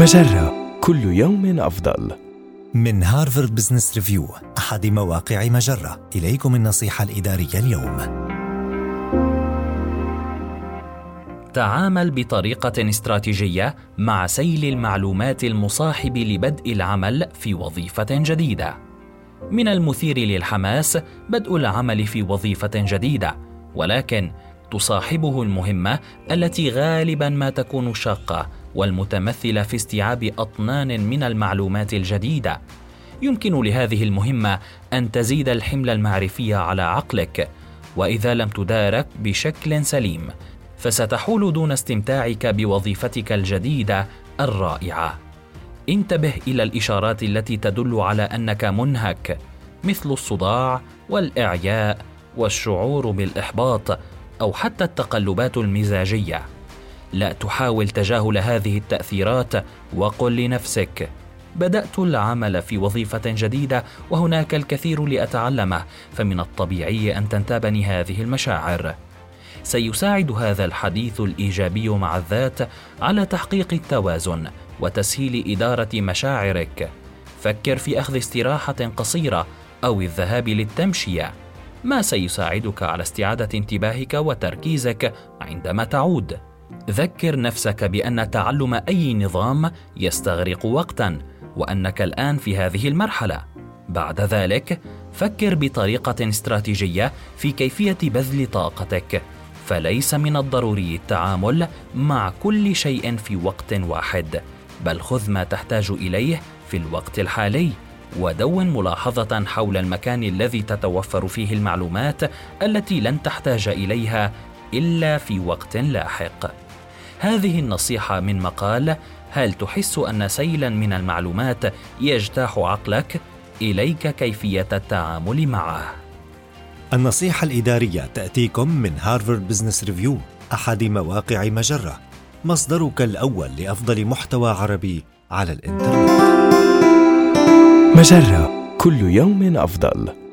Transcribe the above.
مجرة كل يوم أفضل. من هارفارد بزنس ريفيو أحد مواقع مجرة إليكم النصيحة الإدارية اليوم تعامل بطريقة استراتيجية مع سيل المعلومات المصاحب لبدء العمل في وظيفة جديدة. من المثير للحماس بدء العمل في وظيفة جديدة، ولكن تصاحبه المهمة التي غالبا ما تكون شاقة والمتمثلة في استيعاب أطنان من المعلومات الجديدة. يمكن لهذه المهمة أن تزيد الحمل المعرفي على عقلك، وإذا لم تدارك بشكل سليم، فستحول دون استمتاعك بوظيفتك الجديدة الرائعة. انتبه إلى الإشارات التي تدل على أنك منهك، مثل الصداع والإعياء والشعور بالإحباط أو حتى التقلبات المزاجية. لا تحاول تجاهل هذه التأثيرات وقل لنفسك بدأت العمل في وظيفة جديدة وهناك الكثير لأتعلمه فمن الطبيعي أن تنتابني هذه المشاعر. سيساعد هذا الحديث الإيجابي مع الذات على تحقيق التوازن وتسهيل إدارة مشاعرك. فكر في أخذ استراحة قصيرة أو الذهاب للتمشية. ما سيساعدك على استعادة انتباهك وتركيزك عندما تعود؟ ذكر نفسك بأن تعلم أي نظام يستغرق وقتا وأنك الآن في هذه المرحلة. بعد ذلك فكر بطريقة استراتيجية في كيفية بذل طاقتك. فليس من الضروري التعامل مع كل شيء في وقت واحد بل خذ ما تحتاج إليه في الوقت الحالي. ودون ملاحظة حول المكان الذي تتوفر فيه المعلومات التي لن تحتاج إليها إلا في وقت لاحق. هذه النصيحة من مقال هل تحس أن سيلا من المعلومات يجتاح عقلك؟ إليك كيفية التعامل معه. النصيحة الإدارية تأتيكم من هارفارد بزنس ريفيو أحد مواقع مجرة. مصدرك الأول لأفضل محتوى عربي على الإنترنت. مجرة كل يوم أفضل.